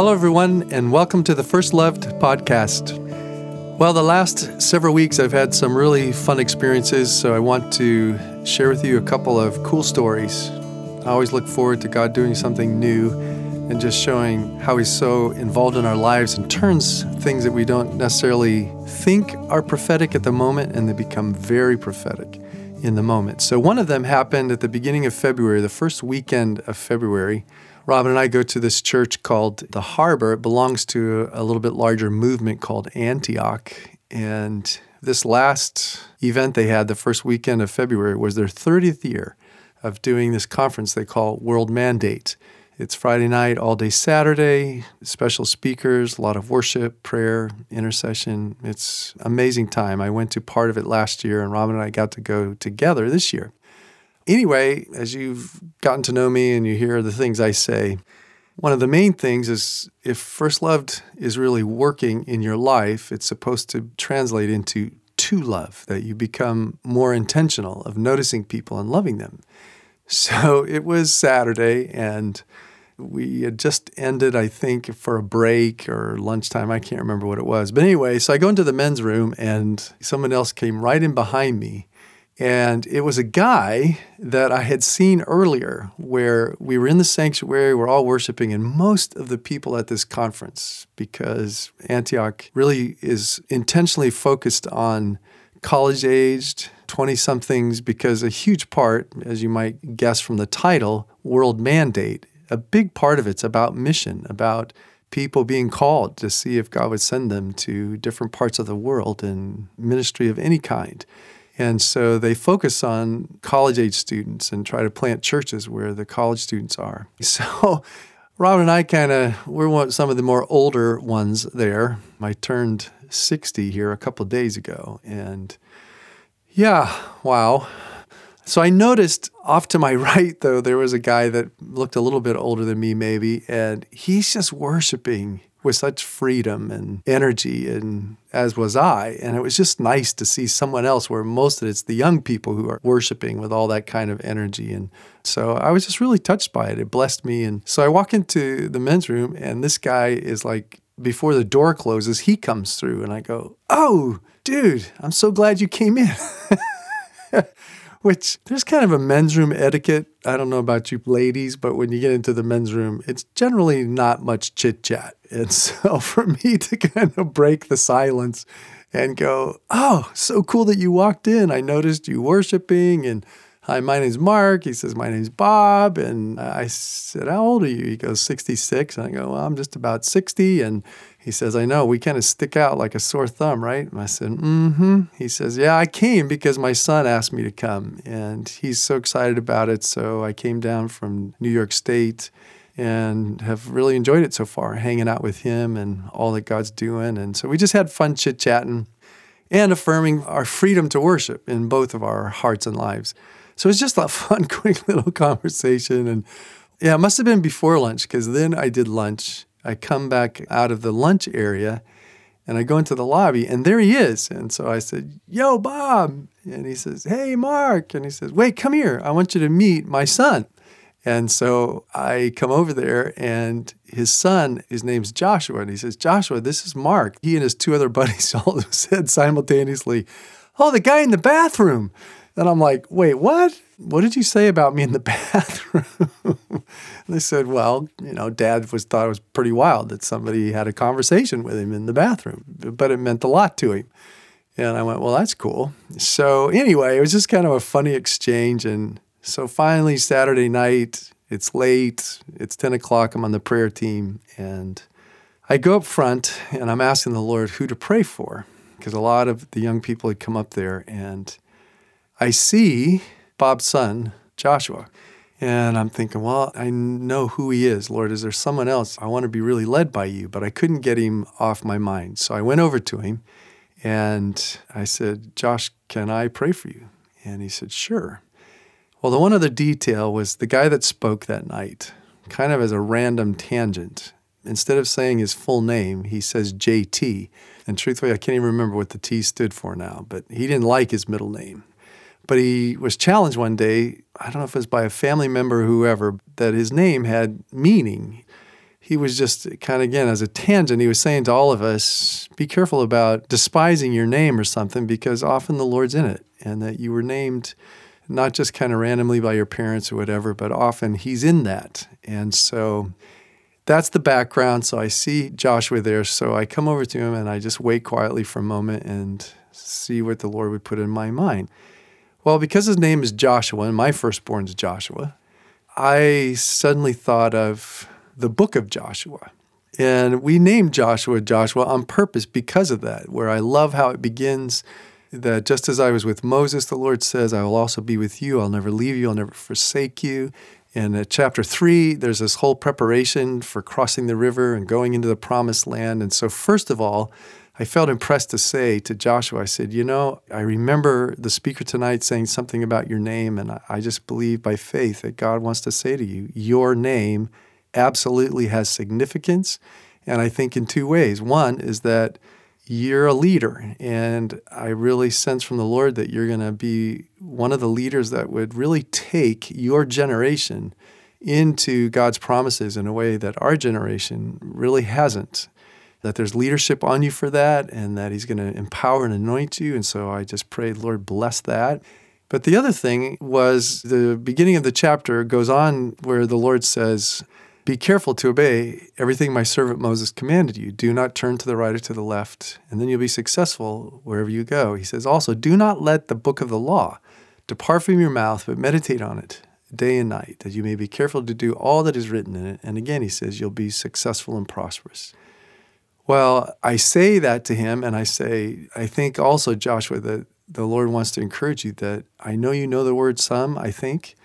Hello, everyone, and welcome to the First Loved podcast. Well, the last several weeks I've had some really fun experiences, so I want to share with you a couple of cool stories. I always look forward to God doing something new and just showing how He's so involved in our lives and turns things that we don't necessarily think are prophetic at the moment and they become very prophetic in the moment. So, one of them happened at the beginning of February, the first weekend of February. Robin and I go to this church called The Harbor. It belongs to a little bit larger movement called Antioch. And this last event they had, the first weekend of February, was their 30th year of doing this conference they call World Mandate. It's Friday night, all day Saturday, special speakers, a lot of worship, prayer, intercession. It's amazing time. I went to part of it last year, and Robin and I got to go together this year. Anyway, as you've gotten to know me and you hear the things I say, one of the main things is if First Loved is really working in your life, it's supposed to translate into to love, that you become more intentional of noticing people and loving them. So it was Saturday, and we had just ended, I think, for a break or lunchtime. I can't remember what it was. But anyway, so I go into the men's room, and someone else came right in behind me and it was a guy that I had seen earlier where we were in the sanctuary, we're all worshiping, and most of the people at this conference, because Antioch really is intentionally focused on college aged, 20 somethings, because a huge part, as you might guess from the title, World Mandate, a big part of it's about mission, about people being called to see if God would send them to different parts of the world in ministry of any kind. And so they focus on college age students and try to plant churches where the college students are. So Robin and I kind of, we're one, some of the more older ones there. I turned 60 here a couple days ago. And yeah, wow. So I noticed off to my right, though, there was a guy that looked a little bit older than me, maybe, and he's just worshiping with such freedom and energy, and as was I. And it was just nice to see someone else where most of it's the young people who are worshiping with all that kind of energy. And so I was just really touched by it. It blessed me. And so I walk into the men's room, and this guy is like, before the door closes, he comes through, and I go, Oh, dude, I'm so glad you came in. which there's kind of a men's room etiquette. I don't know about you ladies, but when you get into the men's room, it's generally not much chit chat. And so for me to kind of break the silence and go, Oh, so cool that you walked in. I noticed you worshiping and Hi, my name's Mark. He says, My name's Bob. And I said, How old are you? He goes, 66. And I go, Well, I'm just about 60. And he says, I know, we kind of stick out like a sore thumb, right? And I said, Mm hmm. He says, Yeah, I came because my son asked me to come. And he's so excited about it. So I came down from New York State and have really enjoyed it so far, hanging out with him and all that God's doing. And so we just had fun chit chatting and affirming our freedom to worship in both of our hearts and lives. So it's just a fun, quick little conversation. And yeah, it must have been before lunch because then I did lunch. I come back out of the lunch area and I go into the lobby and there he is. And so I said, Yo, Bob. And he says, Hey, Mark. And he says, Wait, come here. I want you to meet my son. And so I come over there, and his son, his name's Joshua, and he says, Joshua, this is Mark. He and his two other buddies all said simultaneously, Oh, the guy in the bathroom. And I'm like, wait, what? What did you say about me in the bathroom? they said, well, you know, dad was thought it was pretty wild that somebody had a conversation with him in the bathroom, but it meant a lot to him. And I went, well, that's cool. So anyway, it was just kind of a funny exchange. And so finally, Saturday night, it's late, it's 10 o'clock, I'm on the prayer team, and I go up front and I'm asking the Lord who to pray for because a lot of the young people had come up there and I see Bob's son, Joshua. And I'm thinking, well, I know who he is. Lord, is there someone else? I want to be really led by you, but I couldn't get him off my mind. So I went over to him and I said, Josh, can I pray for you? And he said, sure. Well, the one other detail was the guy that spoke that night, kind of as a random tangent. Instead of saying his full name, he says JT. And truthfully, I can't even remember what the T stood for now, but he didn't like his middle name. But he was challenged one day, I don't know if it was by a family member or whoever, that his name had meaning. he was just kind of, again, as a tangent, he was saying to all of us, be careful about despising your name or something because often the Lord's in it and that you were named not just kind of randomly by your parents or whatever, but often he's in that. And so that's the background. So I see Joshua there. So I come over to him and I just wait quietly for a moment and see what the Lord would put in my mind. Well, because his name is Joshua and my firstborn is Joshua, I suddenly thought of the book of Joshua. And we named Joshua Joshua on purpose because of that, where I love how it begins that just as I was with Moses, the Lord says, I will also be with you. I'll never leave you. I'll never forsake you. In chapter three, there's this whole preparation for crossing the river and going into the promised land. And so, first of all, I felt impressed to say to Joshua, I said, You know, I remember the speaker tonight saying something about your name, and I just believe by faith that God wants to say to you, Your name absolutely has significance. And I think in two ways. One is that you're a leader, and I really sense from the Lord that you're going to be one of the leaders that would really take your generation into God's promises in a way that our generation really hasn't. That there's leadership on you for that, and that He's going to empower and anoint you. And so I just pray, Lord, bless that. But the other thing was the beginning of the chapter goes on where the Lord says, be careful to obey everything my servant Moses commanded you. Do not turn to the right or to the left, and then you'll be successful wherever you go. He says also, Do not let the book of the law depart from your mouth, but meditate on it day and night, that you may be careful to do all that is written in it. And again, he says, You'll be successful and prosperous. Well, I say that to him, and I say, I think also, Joshua, that the Lord wants to encourage you that I know you know the word some, I think,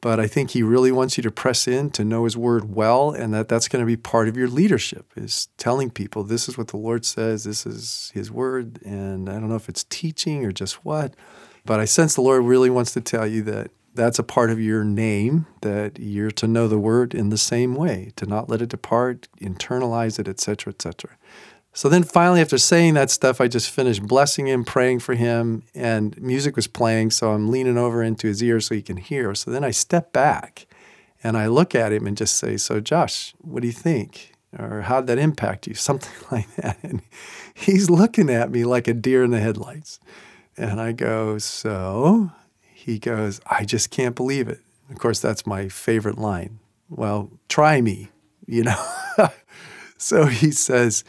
but I think he really wants you to press in to know his word well and that that's going to be part of your leadership is telling people this is what the Lord says, this is his word and I don't know if it's teaching or just what, but I sense the Lord really wants to tell you that that's a part of your name that you're to know the word in the same way, to not let it depart, internalize it, etc., etc. So then finally, after saying that stuff, I just finished blessing him, praying for him, and music was playing. So I'm leaning over into his ear so he can hear. So then I step back and I look at him and just say, So, Josh, what do you think? Or how'd that impact you? Something like that. And he's looking at me like a deer in the headlights. And I go, So? He goes, I just can't believe it. Of course, that's my favorite line. Well, try me, you know? so he says,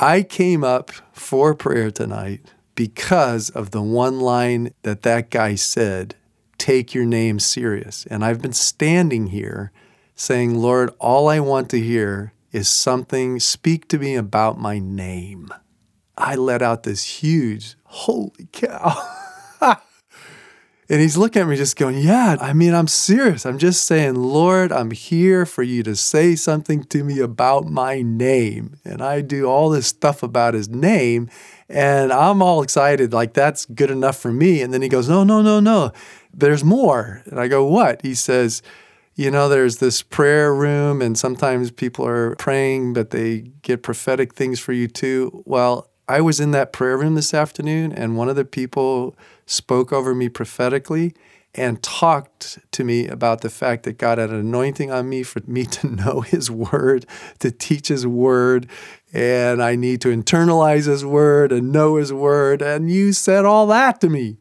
I came up for prayer tonight because of the one line that that guy said take your name serious. And I've been standing here saying, Lord, all I want to hear is something, speak to me about my name. I let out this huge, holy cow. And he's looking at me just going, Yeah, I mean, I'm serious. I'm just saying, Lord, I'm here for you to say something to me about my name. And I do all this stuff about his name. And I'm all excited, like that's good enough for me. And then he goes, No, no, no, no. There's more. And I go, What? He says, you know, there's this prayer room, and sometimes people are praying, but they get prophetic things for you too. Well, I was in that prayer room this afternoon, and one of the people spoke over me prophetically and talked to me about the fact that God had an anointing on me for me to know His Word, to teach His Word, and I need to internalize His Word and know His Word. And you said all that to me.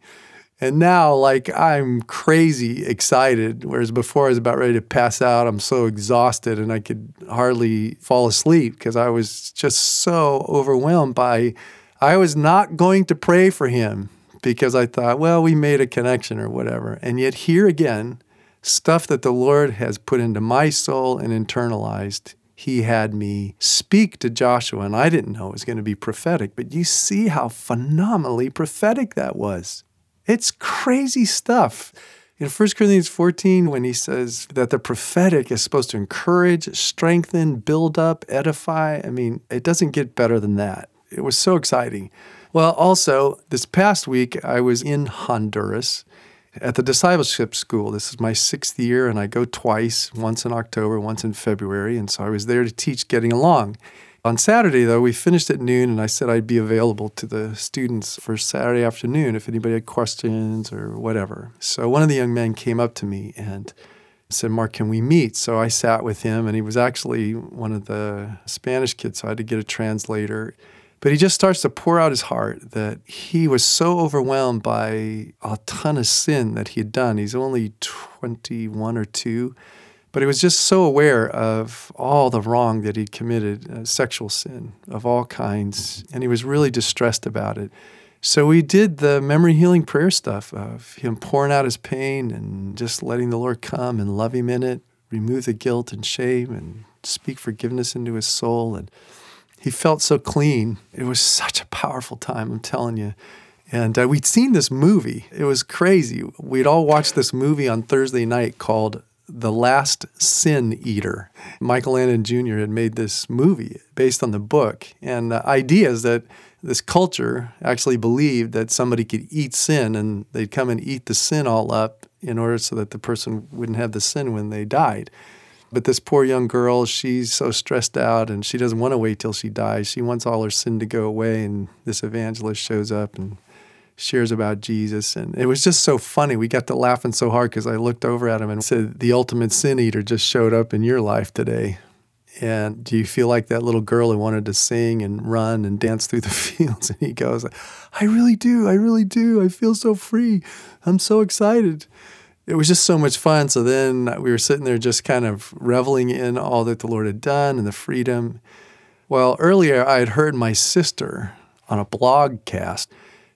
And now, like, I'm crazy excited, whereas before I was about ready to pass out. I'm so exhausted and I could hardly fall asleep because I was just so overwhelmed by. I was not going to pray for him because I thought, well, we made a connection or whatever. And yet, here again, stuff that the Lord has put into my soul and internalized, He had me speak to Joshua, and I didn't know it was going to be prophetic. But you see how phenomenally prophetic that was. It's crazy stuff. In 1 Corinthians 14, when he says that the prophetic is supposed to encourage, strengthen, build up, edify, I mean, it doesn't get better than that. It was so exciting. Well, also, this past week, I was in Honduras at the discipleship school. This is my sixth year, and I go twice, once in October, once in February. And so I was there to teach getting along. On Saturday, though, we finished at noon, and I said I'd be available to the students for Saturday afternoon if anybody had questions or whatever. So one of the young men came up to me and said, Mark, can we meet? So I sat with him, and he was actually one of the Spanish kids, so I had to get a translator. But he just starts to pour out his heart that he was so overwhelmed by a ton of sin that he had done. He's only 21 or 2, but he was just so aware of all the wrong that he'd committed, uh, sexual sin of all kinds, and he was really distressed about it. So we did the memory healing prayer stuff of him pouring out his pain and just letting the Lord come and love him in it, remove the guilt and shame and speak forgiveness into his soul. And he felt so clean. It was such a powerful time, I'm telling you. And uh, we'd seen this movie. It was crazy. We'd all watched this movie on Thursday night called The Last Sin Eater. Michael Landon Jr. had made this movie based on the book. And the idea is that this culture actually believed that somebody could eat sin and they'd come and eat the sin all up in order so that the person wouldn't have the sin when they died. But this poor young girl, she's so stressed out and she doesn't want to wait till she dies. She wants all her sin to go away. And this evangelist shows up and shares about Jesus. And it was just so funny. We got to laughing so hard because I looked over at him and said, The ultimate sin eater just showed up in your life today. And do you feel like that little girl who wanted to sing and run and dance through the fields? And he goes, I really do. I really do. I feel so free. I'm so excited. It was just so much fun. So then we were sitting there just kind of reveling in all that the Lord had done and the freedom. Well, earlier I had heard my sister on a blog cast.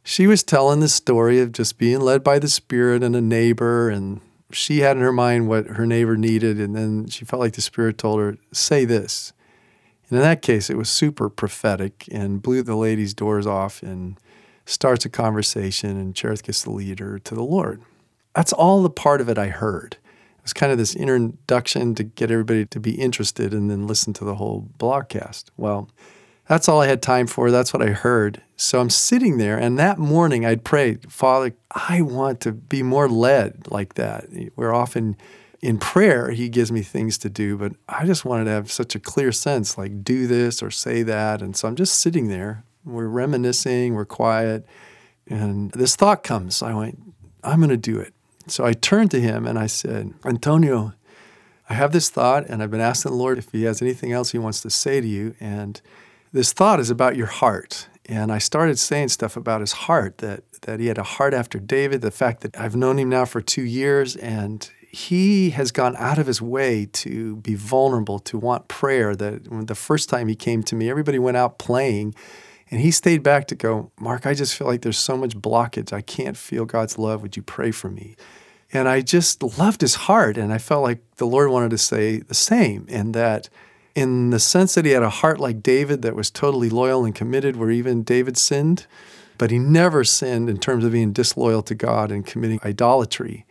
She was telling the story of just being led by the Spirit and a neighbor and she had in her mind what her neighbor needed, and then she felt like the Spirit told her, say this. And in that case, it was super prophetic and blew the lady's doors off and starts a conversation, and Cherith gets the leader to the Lord. That's all the part of it I heard. It was kind of this introduction to get everybody to be interested and then listen to the whole broadcast. Well, that's all I had time for. That's what I heard. So I'm sitting there, and that morning I'd prayed, Father, I want to be more led like that. We're often in prayer, He gives me things to do, but I just wanted to have such a clear sense like, do this or say that. And so I'm just sitting there. We're reminiscing, we're quiet. And this thought comes. I went, I'm going to do it. So I turned to him and I said, Antonio, I have this thought, and I've been asking the Lord if He has anything else He wants to say to you. And this thought is about your heart. And I started saying stuff about his heart that, that he had a heart after David, the fact that I've known him now for two years and he has gone out of his way to be vulnerable, to want prayer. That the first time he came to me, everybody went out playing. And he stayed back to go, Mark, I just feel like there's so much blockage. I can't feel God's love. Would you pray for me? And I just loved his heart. And I felt like the Lord wanted to say the same, and that in the sense that he had a heart like David that was totally loyal and committed, where even David sinned, but he never sinned in terms of being disloyal to God and committing idolatry.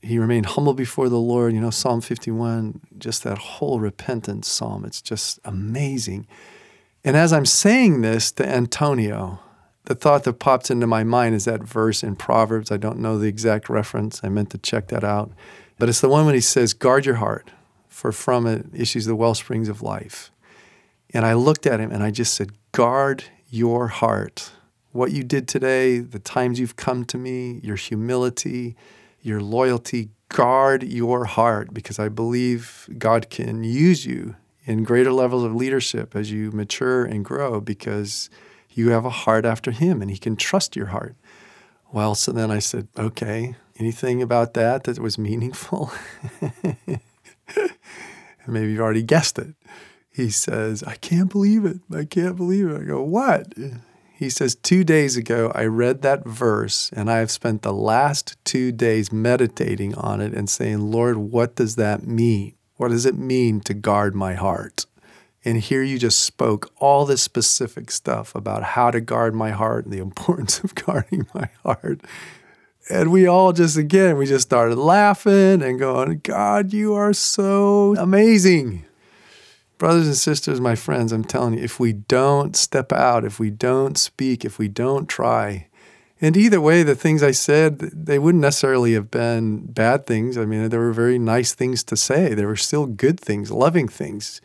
He remained humble before the Lord. You know, Psalm 51, just that whole repentance psalm, it's just amazing. And as I'm saying this to Antonio, the thought that pops into my mind is that verse in Proverbs. I don't know the exact reference. I meant to check that out. But it's the one when he says, Guard your heart for from it issues the well springs of life. And I looked at him and I just said, Guard your heart. What you did today, the times you've come to me, your humility, your loyalty, guard your heart because I believe God can use you in greater levels of leadership as you mature and grow because you have a heart after Him and He can trust your heart. Well, so then I said, okay, anything about that that was meaningful? maybe you've already guessed it. He says, I can't believe it. I can't believe it. I go, What? He says, Two days ago, I read that verse and I have spent the last two days meditating on it and saying, Lord, what does that mean? What does it mean to guard my heart? And here you just spoke all this specific stuff about how to guard my heart and the importance of guarding my heart. And we all just, again, we just started laughing and going, God, you are so amazing. Brothers and sisters, my friends, I'm telling you, if we don't step out, if we don't speak, if we don't try, and either way, the things I said, they wouldn't necessarily have been bad things. I mean, there were very nice things to say. There were still good things, loving things.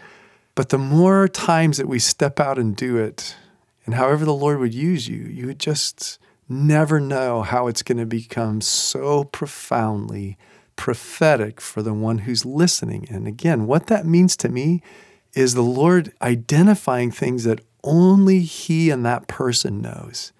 But the more times that we step out and do it, and however the Lord would use you, you would just never know how it's going to become so profoundly prophetic for the one who's listening. And again, what that means to me is the Lord identifying things that only He and that person knows,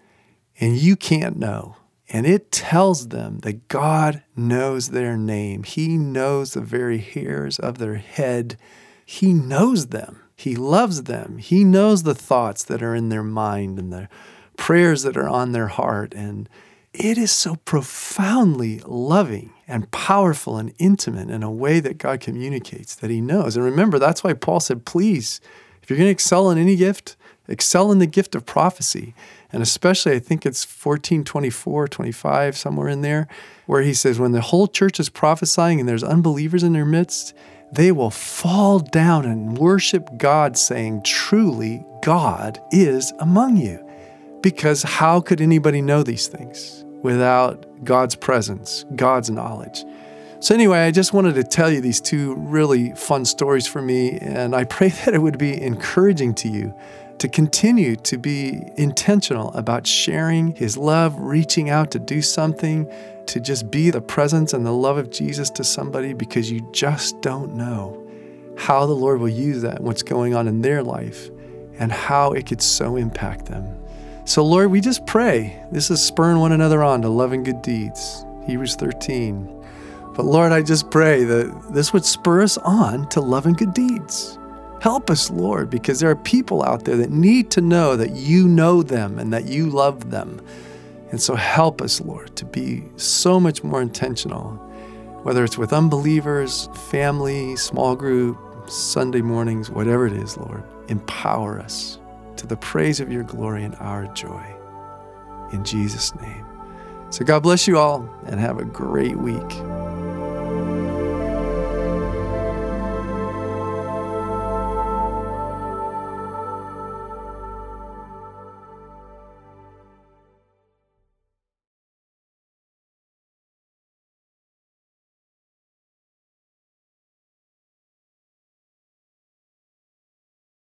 and you can't know. And it tells them that God knows their name. He knows the very hairs of their head. He knows them. He loves them. He knows the thoughts that are in their mind and the prayers that are on their heart. And it is so profoundly loving and powerful and intimate in a way that God communicates that He knows. And remember, that's why Paul said, please, if you're going to excel in any gift, excel in the gift of prophecy. And especially, I think it's 14, 24, 25, somewhere in there, where he says, when the whole church is prophesying and there's unbelievers in their midst, they will fall down and worship God, saying, Truly, God is among you. Because how could anybody know these things? without God's presence, God's knowledge. So, anyway, I just wanted to tell you these two really fun stories for me, and I pray that it would be encouraging to you to continue to be intentional about sharing His love, reaching out to do something, to just be the presence and the love of Jesus to somebody because you just don't know how the Lord will use that, what's going on in their life, and how it could so impact them. So, Lord, we just pray. This is spurring one another on to love and good deeds. Hebrews 13. But Lord, I just pray that this would spur us on to love and good deeds. Help us, Lord, because there are people out there that need to know that you know them and that you love them. And so help us, Lord, to be so much more intentional, whether it's with unbelievers, family, small group, Sunday mornings, whatever it is, Lord. Empower us to the praise of your glory and our joy. In Jesus' name. So God bless you all and have a great week.